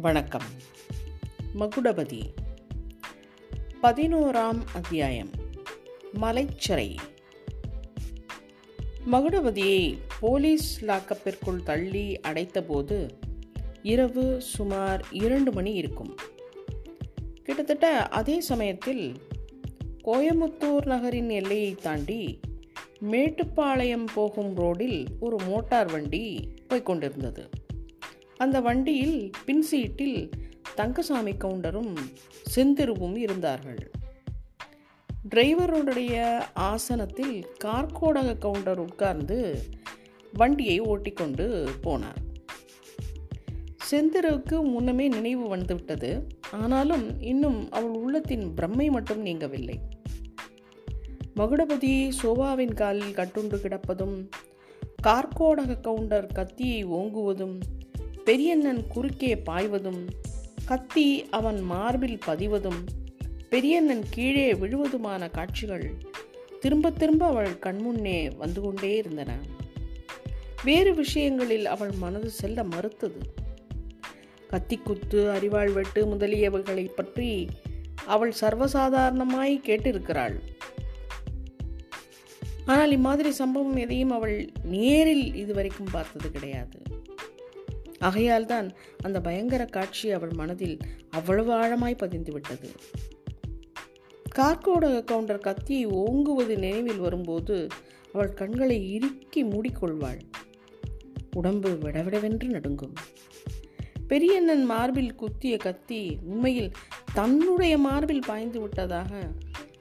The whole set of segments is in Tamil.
வணக்கம். மகுடபதி. பதினோராம் அத்தியாயம். மலைச்சிறை மகுடபதியை போலீஸ் லாக்கப்பிற்குள் தள்ளி அடைத்தபோது இரவு சுமார் இரண்டு மணி இருக்கும். கிட்டத்தட்ட அதே சமயத்தில் கோயமுத்தூர் நகரின் எல்லையை தாண்டி மேட்டுப்பாளையம் போகும் ரோடில் ஒரு மோட்டார் வண்டி போய்கொண்டிருந்தது அந்த வண்டியில் பின் சீட்டில் தங்கசாமி கவுண்டரும் செந்திருவும் இருந்தார்கள். டிரைவருடைய ஆசனத்தில் கார்கோடக கவுண்டர் உட்கார்ந்து வண்டியை ஓட்டிக்கொண்டு போனார். செந்திருவுக்கு முன்னமே நினைவு வந்துவிட்டது. ஆனாலும் இன்னும் அவள் உள்ளத்தின் பிரம்மை மட்டும் நீங்கவில்லை. மகுடபதி சோபாவின் காலில் கட்டுண்டு கிடப்பதும் கார்கோடக கவுண்டர் கத்தியை ஓங்குவதும் பெரியண்ணன் குறுக்கே பாய்வதும் கத்தி அவன் மார்பில் பதிவதும் பெரியண்ணன் கீழே விழுவதுமான காட்சிகள் திரும்ப திரும்ப அவள் கண்முன்னே வந்து கொண்டே இருந்தன. வேறு விஷயங்களில் அவள் மனது செல்ல மறுத்தது. கத்திக்குத்து அறிவாள் வெட்டு முதலியவைகளை பற்றி அவள் சர்வசாதாரணமாய் கேட்டிருக்கிறாள். ஆனால் இம்மாதிரி சம்பவம் எதையும் அவள் நேரில் இதுவரைக்கும் பார்த்தது கிடையாது. ஆகையால்தான் அந்த பயங்கர காட்சி அவள் மனதில் அவ்வளவு ஆழமாய் பதிந்து விட்டது. கார்கோட கவுண்டர் கத்தியை ஓங்குவது நினைவில் வரும்போது அவள் கண்களை இறுக்கி மூடிக்கொள்வாள். உடம்பு விடவிடவென்று நடுங்கும். பெரியண்ணன் மார்பில் குத்திய கத்தி உண்மையில் தன்னுடைய மார்பில் பாய்ந்து விட்டதாக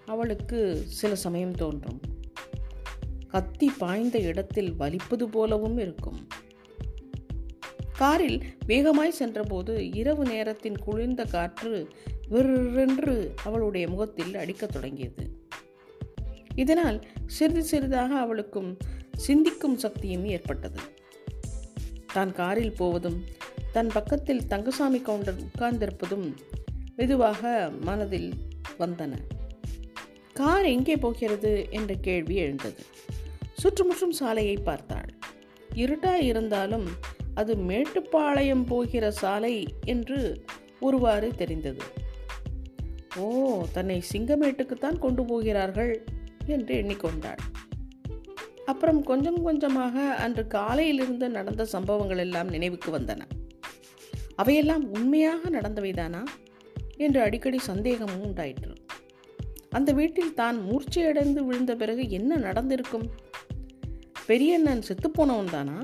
அவளுக்கு சில சமயம் தோன்றும். கத்தி பாய்ந்த இடத்தில் வலிப்பது போலவும் இருக்கும். காரில் வேகமாய் சென்றபோது இரவு நேரத்தின் குளிர்ந்த காற்று விற்றென்று அவளுடைய முகத்தில் அடிக்கத் தொடங்கியது. இதனால் சிறிது சிறிதாக அவளுக்கும் சிந்திக்கும் சக்தியும் ஏற்பட்டது. தான் காரில் போவதும் தன் பக்கத்தில் தங்கசாமி கவுண்டர் உட்கார்ந்திருப்பதும் மெதுவாக மனதில் வந்தன. கார் எங்கே போகிறது? என்ற கேள்வி எழுந்தது. சுற்றுமுற்றும் சாலையை பார்த்தாள். இருட்டாய் இருந்தாலும் அது மேட்டுப்பாளையம் போகிற சாலை என்று ஒருவாறு தெரிந்தது. ஓ தன்னை சிங்கமேட்டுக்குத்தான் கொண்டு போகிறார்கள் என்று எண்ணிக்கொண்டாள். அப்புறம் கொஞ்சம் கொஞ்சமாக அன்று காலையிலிருந்து நடந்த சம்பவங்கள் எல்லாம் நினைவுக்கு வந்தன. அவையெல்லாம் உண்மையாக நடந்தவைதானா என்று அடிக்கடி சந்தேகமும் உண்டாயிற்று. அந்த வீட்டில் தான் மூர்ச்சையடைந்து விழுந்த பிறகு என்ன நடந்திருக்கும்? பெரியண்ணன் செத்துப்போனவன் தானா?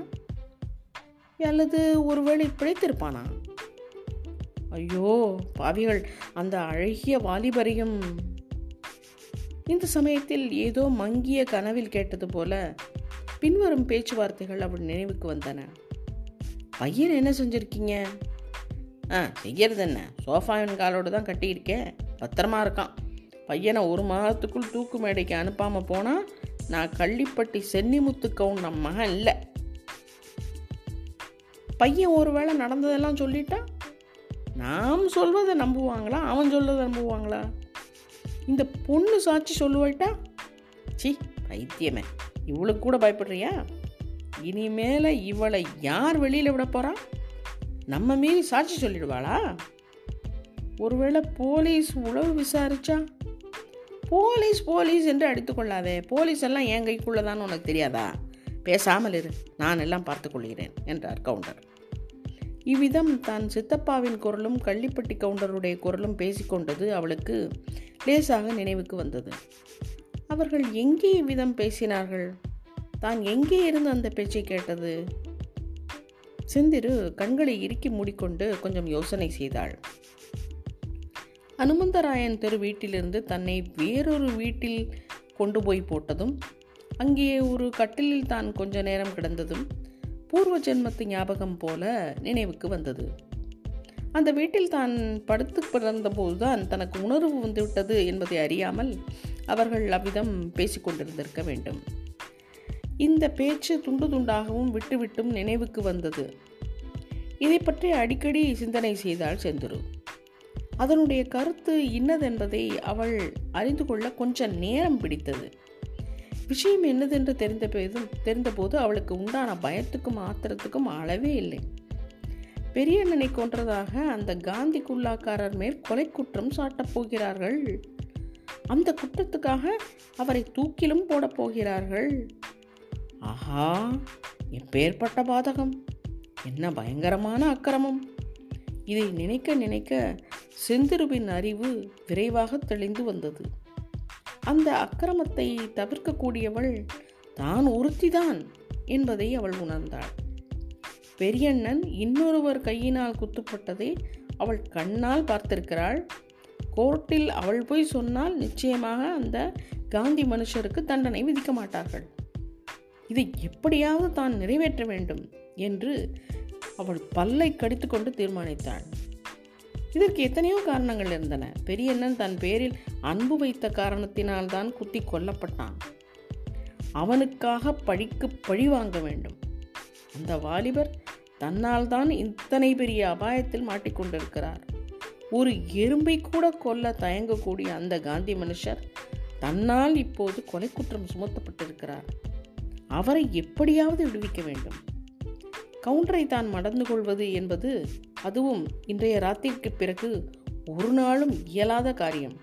அல்லது ஒருவேளை பிழைத்திருப்பானா? ஐயோ பாவிகள் அந்த அழகிய வாலிபரையும். இந்த சமயத்தில் ஏதோ மங்கிய கனவில் கேட்டது போல பின்வரும் பேச்சுவார்த்தைகள் அவள் நினைவுக்கு வந்தன. பையன் என்ன செஞ்சிருக்கீங்க? ஆ செய்யறது என்ன சோஃபாவின் காலோடு தான் கட்டியிருக்கேன் பத்திரமா இருக்கான். பையனை ஒரு மாதத்துக்குள் தூக்கு மேடைக்கு அனுப்பாமல் போனால் நான் கள்ளிப்பட்டி சென்னிமுத்து கவுன் நம்ம மகன் இல்லை. பையன் ஒரு வேளை நடந்ததெல்லாம் சொல்லிட்டா நாம் சொல்வதை நம்புவாங்களா? அவன் சொல்வதை நம்புவாங்களா? இந்த பொண்ணு சாட்சி சொல்லுவாட்டா சி பைத்தியமே. இவளுக்கு கூட பயப்படுறியா? இனிமேல இவளை யார் வெளியில் விட போகிறா நம்ம மீறி சாட்சி சொல்லிடுவாளா? ஒருவேளை போலீஸ் உழவு விசாரிச்சா? போலீஸ் போலீஸ் என்று அடித்துக்கொள்ளாதே போலீஸ் எல்லாம் என் கைக்குள்ளதான்னு உனக்கு தெரியாதா? பேசாமல் இரு. நான் எல்லாம் பார்த்துக்கொள்கிறேன் என்றார் கவுண்டர். இவ்விதம் தான் சித்தப்பாவின் குரலும் கள்ளிப்பட்டி கவுண்டருடைய குரலும் பேசிக்கொண்டது அவளுக்கு லேசாக நினைவுக்கு வந்தது. அவர்கள் எங்கே இவ்விதம் பேசினார்கள்? தான் எங்கே இருந்து அந்த பேச்சை கேட்டது? செந்திரு கண்களை இறுக்கி மூடிக்கொண்டு கொஞ்சம் யோசனை செய்தாள். அனுமந்தராயன் தெரு வீட்டிலிருந்து தன்னை வேறொரு வீட்டில் கொண்டு போய் போட்டதும் அங்கே ஒரு கட்டிலில் தான் கொஞ்ச நேரம் கிடந்ததும் பூர்வ ஜென்மத்து ஞாபகம் போல நினைவுக்கு வந்தது. அந்த வீட்டில் தான் படுத்து பிறந்தபோதுதான் தனக்கு உணர்வு வந்துவிட்டது என்பதை அறியாமல் அவர்கள் அவ்விதம் பேசிக்கொண்டிருந்திருக்க வேண்டும். இந்த பேச்சு துண்டு துண்டாகவும் விட்டுவிட்டும் நினைவுக்கு வந்தது. இதை பற்றி அடிக்கடி சிந்தனை செய்தாள் செந்துரு. அதனுடைய கருத்து இன்னதென்பதை அவள் அறிந்து கொள்ள கொஞ்சம் நேரம் பிடித்தது. விஷயம் என்னதென்று தெரிந்த போதும் தெரிந்தபோது அவளுக்கு உண்டான பயத்துக்கும் ஆத்திரத்துக்கும் அளவே இல்லை. பெரியண்ணனை கொன்றதாக அந்த காந்தி குல்லாக்காரர் மேல் கொலை குற்றம் சாட்டப் போகிறார்கள். அந்த குற்றத்துக்காக அவரை தூக்கிலும் போடப் போகிறார்கள். ஆஹா எப்பேற்பட்ட பாதகம். என்ன பயங்கரமான அக்கிரமம். இதை நினைக்க நினைக்க செந்திருவின் அறிவு விரைவாக தெளிந்து வந்தது. அந்த அக்கிரமத்தை தவிர்க்கக்கூடியவள் தான் ஒருத்திதான் என்பதை அவள் உணர்ந்தாள். பெரியண்ணன் இன்னொருவர் கையினால் குத்துப்பட்டதை அவள் கண்ணால் பார்த்திருக்கிறாள். கோர்ட்டில் அவள் போய் சொன்னால் நிச்சயமாக அந்த காந்தி மனுஷருக்கு தண்டனை விதிக்க மாட்டார்கள். இதை எப்படியாவது தான் நிறைவேற்ற வேண்டும் என்று அவள் பல்லை கடித்துக்கொண்டு தீர்மானித்தாள். இதற்கு எத்தனையோ காரணங்கள் இருந்தன. பெரியண்ணன் தன் பேரில் அன்பு வைத்த காரணத்தினால் தான் குத்தி கொல்லப்பட்டான். அவனுக்காக பழிக்கு பழி வாங்க வேண்டும். அந்த வாலிபர் தன்னால் தான் இத்தனை பெரிய அபாயத்தில் மாட்டிக்கொண்டிருக்கிறார் ஒரு எறும்பை கூட கொல்ல தயங்கக்கூடிய அந்த காந்தி மனுஷர் தன்னால் இப்போது கொலை குற்றம் சுமத்தப்பட்டிருக்கிறார். அவரை எப்படியாவது விடுவிக்க வேண்டும். கவுண்டரை தான் மடந்து கொள்வது என்பது அதுவும் இன்றைய ராத்திரிக்கு பிறகு ஒரு நாளும் இயலாத காரியம்.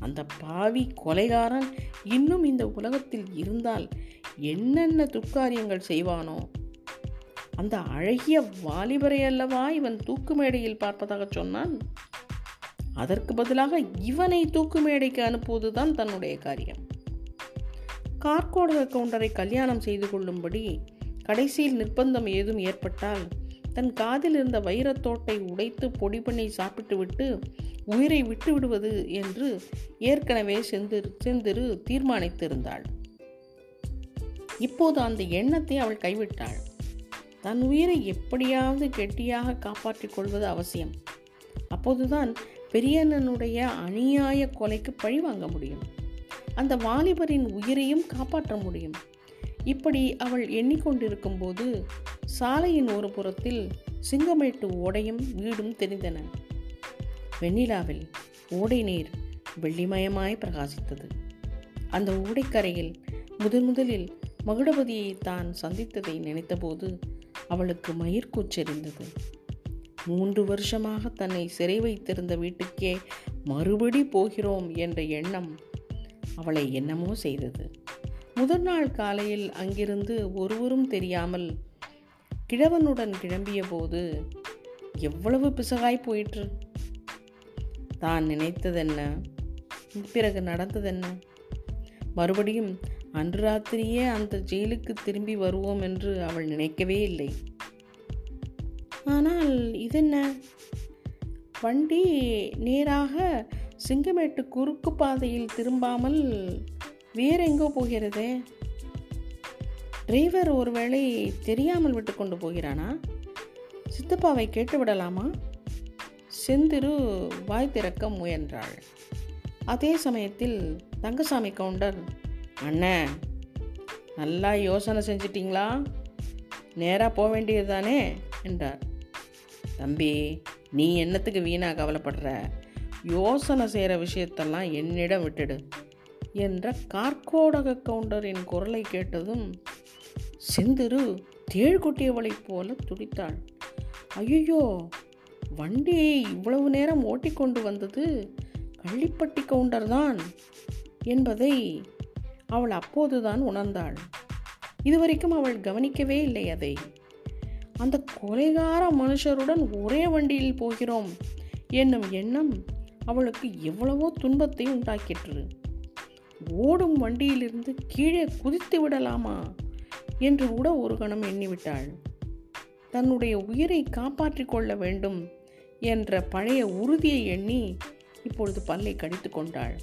அந்த பாவி கொலைகாரன் இன்னும் இந்த உலகத்தில் இருந்தால் என்னென்ன துக்காரியங்கள் செய்வானோ? அந்த அழகிய வாலிபரை அல்லவா இவன் தூக்கு மேடையில் பார்ப்பதாக சொன்னான்? அதற்கு பதிலாக இவனை தூக்கு மேடைக்கு அனுப்புவதுதான் தன்னுடைய காரியம். கார்கோடக கவுண்டரை கல்யாணம் செய்து கொள்ளும்படி கடைசியில் நிர்பந்தம் ஏதும் ஏற்பட்டால் தன் காதில் இருந்த வைரத்தோட்டை உடைத்து பொடி பண்ணி சாப்பிட்டுவிட்டு உயிரை விட்டு விடுவது என்று ஏற்கனவே செந்திரு செந்திரு தீர்மானித்திருந்தாள். இப்போது அந்த எண்ணத்தை அவள் கைவிட்டாள். தன் உயிரை எப்படியாவது கெட்டியாக காப்பாற்றிக் கொள்வது அவசியம். அப்போதுதான் பெரியண்ணனுடைய அநியாய கொலைக்கு பழி வாங்க முடியும். அந்த வாலிபரின் உயிரையும் காப்பாற்ற முடியும். இப்படி அவள் எண்ணிக்கொண்டிருக்கும் போது சாலையின் ஒரு புறத்தில் சிங்கமேட்டு ஓடையும் வீடும் தெரிந்தன. வெண்ணிலாவில் ஓடை நீர் வெள்ளிமயமாய் பிரகாசித்தது. அந்த ஓடைக்கரையில் முதன் முதலில் மகுடபதியை தான் சந்தித்ததை நினைத்தபோது அவளுக்கு மயிர்கூச்செறிந்தது மூன்று வருஷமாக தன்னை சிறை வைத்திருந்த வீட்டுக்கே மறுபடி போகிறோம் என்ற எண்ணம் அவளை என்னமோ செய்தது. முதல் நாள் காலையில் அங்கிருந்து ஒருவரும் தெரியாமல் கிழவனுடன் கிளம்பிய போது எவ்வளவு பிசகாய் போயிற்று? தான் நினைத்ததென்ன? பிறகு நடந்ததென்ன? மறுபடியும் அன்று ராத்திரியே அந்த ஜெயிலுக்கு திரும்பி வருவோம் என்று அவள் நினைக்கவே இல்லை. ஆனால் இதென்ன? வண்டி நேராக சிங்கமேட்டு குறுக்கு பாதையில் திரும்பாமல் வேறெங்கோ போகிறதே? டிரைவர் ஒருவேளை தெரியாமல் விட்டு கொண்டு போகிறானா? சித்தப்பாவை கேட்டு விடலாமா செந்திரு வாய் திறக்க முயன்றாள். அதே சமயத்தில் தங்கசாமி கவுண்டர் அண்ணன் நல்லா யோசனை செஞ்சிட்டிங்களா? நேராக போக வேண்டியது தானே என்றார். தம்பி நீ என்னத்துக்கு வீணாக கவலைப்படுற? யோசனை செய்கிற விஷயத்தெல்லாம் என்னிடம் விட்டுடு என்ற கார்கோடக கவுண்டரின் குரலை கேட்டதும் செந்திரு தேள் கொட்டியவளைப் போல துடித்தாள். ஐயோ வண்டியை இவ்வளவு நேரம் ஓட்டிக்கொண்டு வந்தது கள்ளிப்பட்டி கவுண்டர் தான் என்பதை அவள் அப்போதுதான் உணர்ந்தாள். இதுவரைக்கும் அவள் கவனிக்கவே இல்லை அதை. அந்த கொலைகார மனுஷருடன் ஒரே வண்டியில் போகிறோம் என்னும் எண்ணம் அவளுக்கு எவ்வளவோ துன்பத்தை உண்டாக்கிற்று. ஓடும் வண்டியிலிருந்து கீழே குதித்து விடலாமா? என்று கூட ஒரு கணம் எண்ணிவிட்டாள். தன்னுடைய உயிரை காப்பாற்றிக் கொள்ள வேண்டும் என்ற பழைய உறுதியை எண்ணி இப்பொழுது பல்லை கடித்து கொண்டாள்.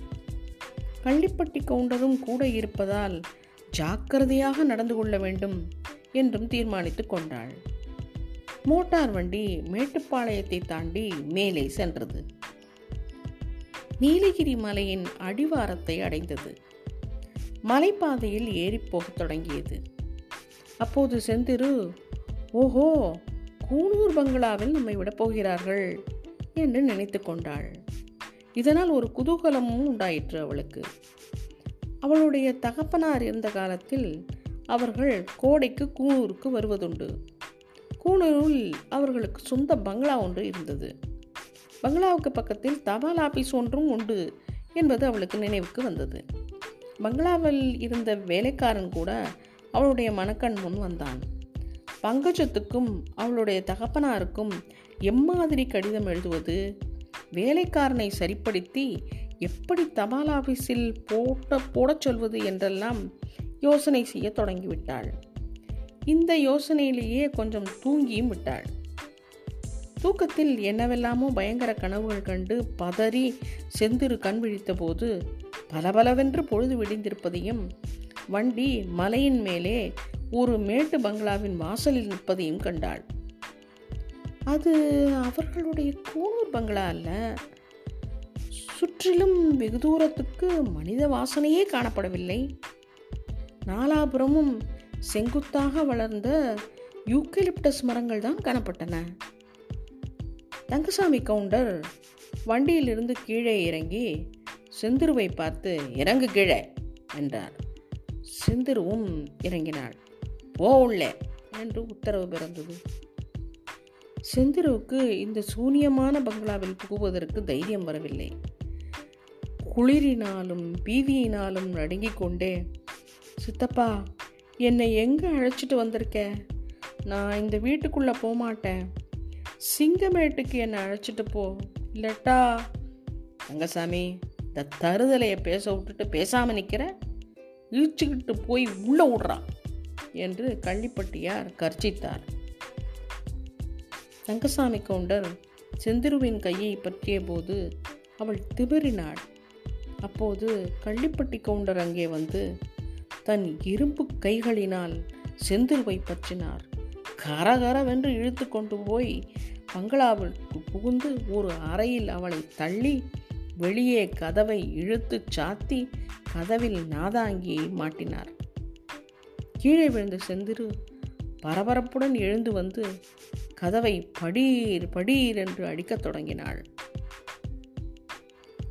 கள்ளிப்பட்டி கவுண்டரும் கூட இருப்பதால் ஜாக்கிரதையாக நடந்து கொள்ள வேண்டும் என்றும் தீர்மானித்து கொண்டாள். மோட்டார் வண்டி மேட்டுப்பாளையத்தை தாண்டி மேலே சென்றது. நீலகிரி மலையின் அடிவாரத்தை அடைந்தது. மலைப்பாதையில் ஏறிப்போகத் தொடங்கியது. அப்போது செந்திரு ஓஹோ கூனூர் பங்களாவில் நம்மை விடப் போகிறார்கள் என்று நினைத்து கொண்டாள். இதனால் ஒரு குதூகலமும் உண்டாயிற்று அவளுக்கு. அவளுடைய தகப்பனார் இருந்த காலத்தில் அவர்கள் கோடைக்கு கூனூருக்கு வருவதுண்டு. கூனூரில் அவர்களுக்கு சொந்த பங்களா ஒன்று இருந்தது. பங்களாவுக்கு பக்கத்தில் தபால் ஆபீஸ் ஒன்றும் உண்டு என்பது அவளுக்கு நினைவுக்கு வந்தது. பங்களாவில் இருந்த வேலைக்காரன் கூட அவளுடைய மனக்கண் முன் வந்தான். பங்கஜத்துக்கும் அவளுடைய தகப்பனாருக்கும் எம்மாதிரி கடிதம் எழுதுவது வேலைக்காரனை சரிப்படுத்தி எப்படி தபால் ஆபீஸில் போட்ட போடச் சொல்வது என்றெல்லாம் யோசனை செய்ய தொடங்கிவிட்டாள். இந்த யோசனையிலேயே கொஞ்சம் தூங்கியும் விட்டாள். தூக்கத்தில் என்னவெல்லாமோ பயங்கர கனவுகள் கண்டு பதறி செந்திரு கண் விழித்தபோது பலபலவென்று பொழுது விடிந்திருப்பதையும் வண்டி மலையின் மேலே ஒரு மேட்டு பங்களாவின் வாசலில் நிற்பதையும் கண்டாள். அது அவர்களுடைய கூனூர் பங்களா அல்ல. சுற்றிலும் வெகு தூரத்துக்கு மனித வாசனையே காணப்படவில்லை. நாலாபுரமும் செங்குத்தாக வளர்ந்த யூக்கலிப்டஸ் மரங்கள் தான் காணப்பட்டன. தங்கசாமி கவுண்டர் வண்டியிலிருந்து கீழே இறங்கி செந்துருவை பார்த்து இறங்கு கீழே என்றார். செந்திருவும் இறங்கினாள். போ உள்ளே என்று உத்தரவு பிறந்தது. செந்திருவுக்கு இந்த சூனியமான பங்களாவில் புகுவதற்கு தைரியம் வரவில்லை. குளிரினாலும் பீதியினாலும் நடுங்கிக் கொண்டே சித்தப்பா என்னை எங்கே அழைச்சிட்டு வந்திருக்க? நான் இந்த வீட்டுக்குள்ளே போகமாட்டேன் சிங்கமேட்டுக்கு என்னை அழைச்சிட்டு போ இல்லட்டா? ரங்கசாமி இந்த தருதலையை பேச விட்டுட்டு பேசாமல் நிற்கிறேன் இழுச்சுக்கிட்டு போய் உள்ளே விடுறான் என்று கள்ளிப்பட்டியார் கர்ஜித்தார். தங்கசாமி கவுண்டர் செந்திருவின் கையை பற்றிய போது அவள் திமிரினாள் அப்போது கள்ளிப்பட்டி கவுண்டர் அங்கே வந்து தன் இரும்பு கைகளினால் செந்திருவை பற்றினார். கரகரவென்று இழுத்து கொண்டு போய் பங்களாவிற்கு புகுந்து ஒரு அறையில் அவளை தள்ளி வெளியே கதவை இழுத்து சாத்தி கதவில் நாதாங்கியை மாட்டினார். கீழே விழுந்த செந்திரு பரபரப்புடன் எழுந்து வந்து கதவை படீர் படீர் என்று அடிக்கத் தொடங்கினாள்.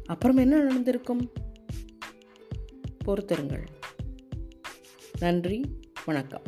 அப்புறம் என்ன நடந்திருக்கும்? பொறுத்திருங்கள். நன்றி வணக்கம்.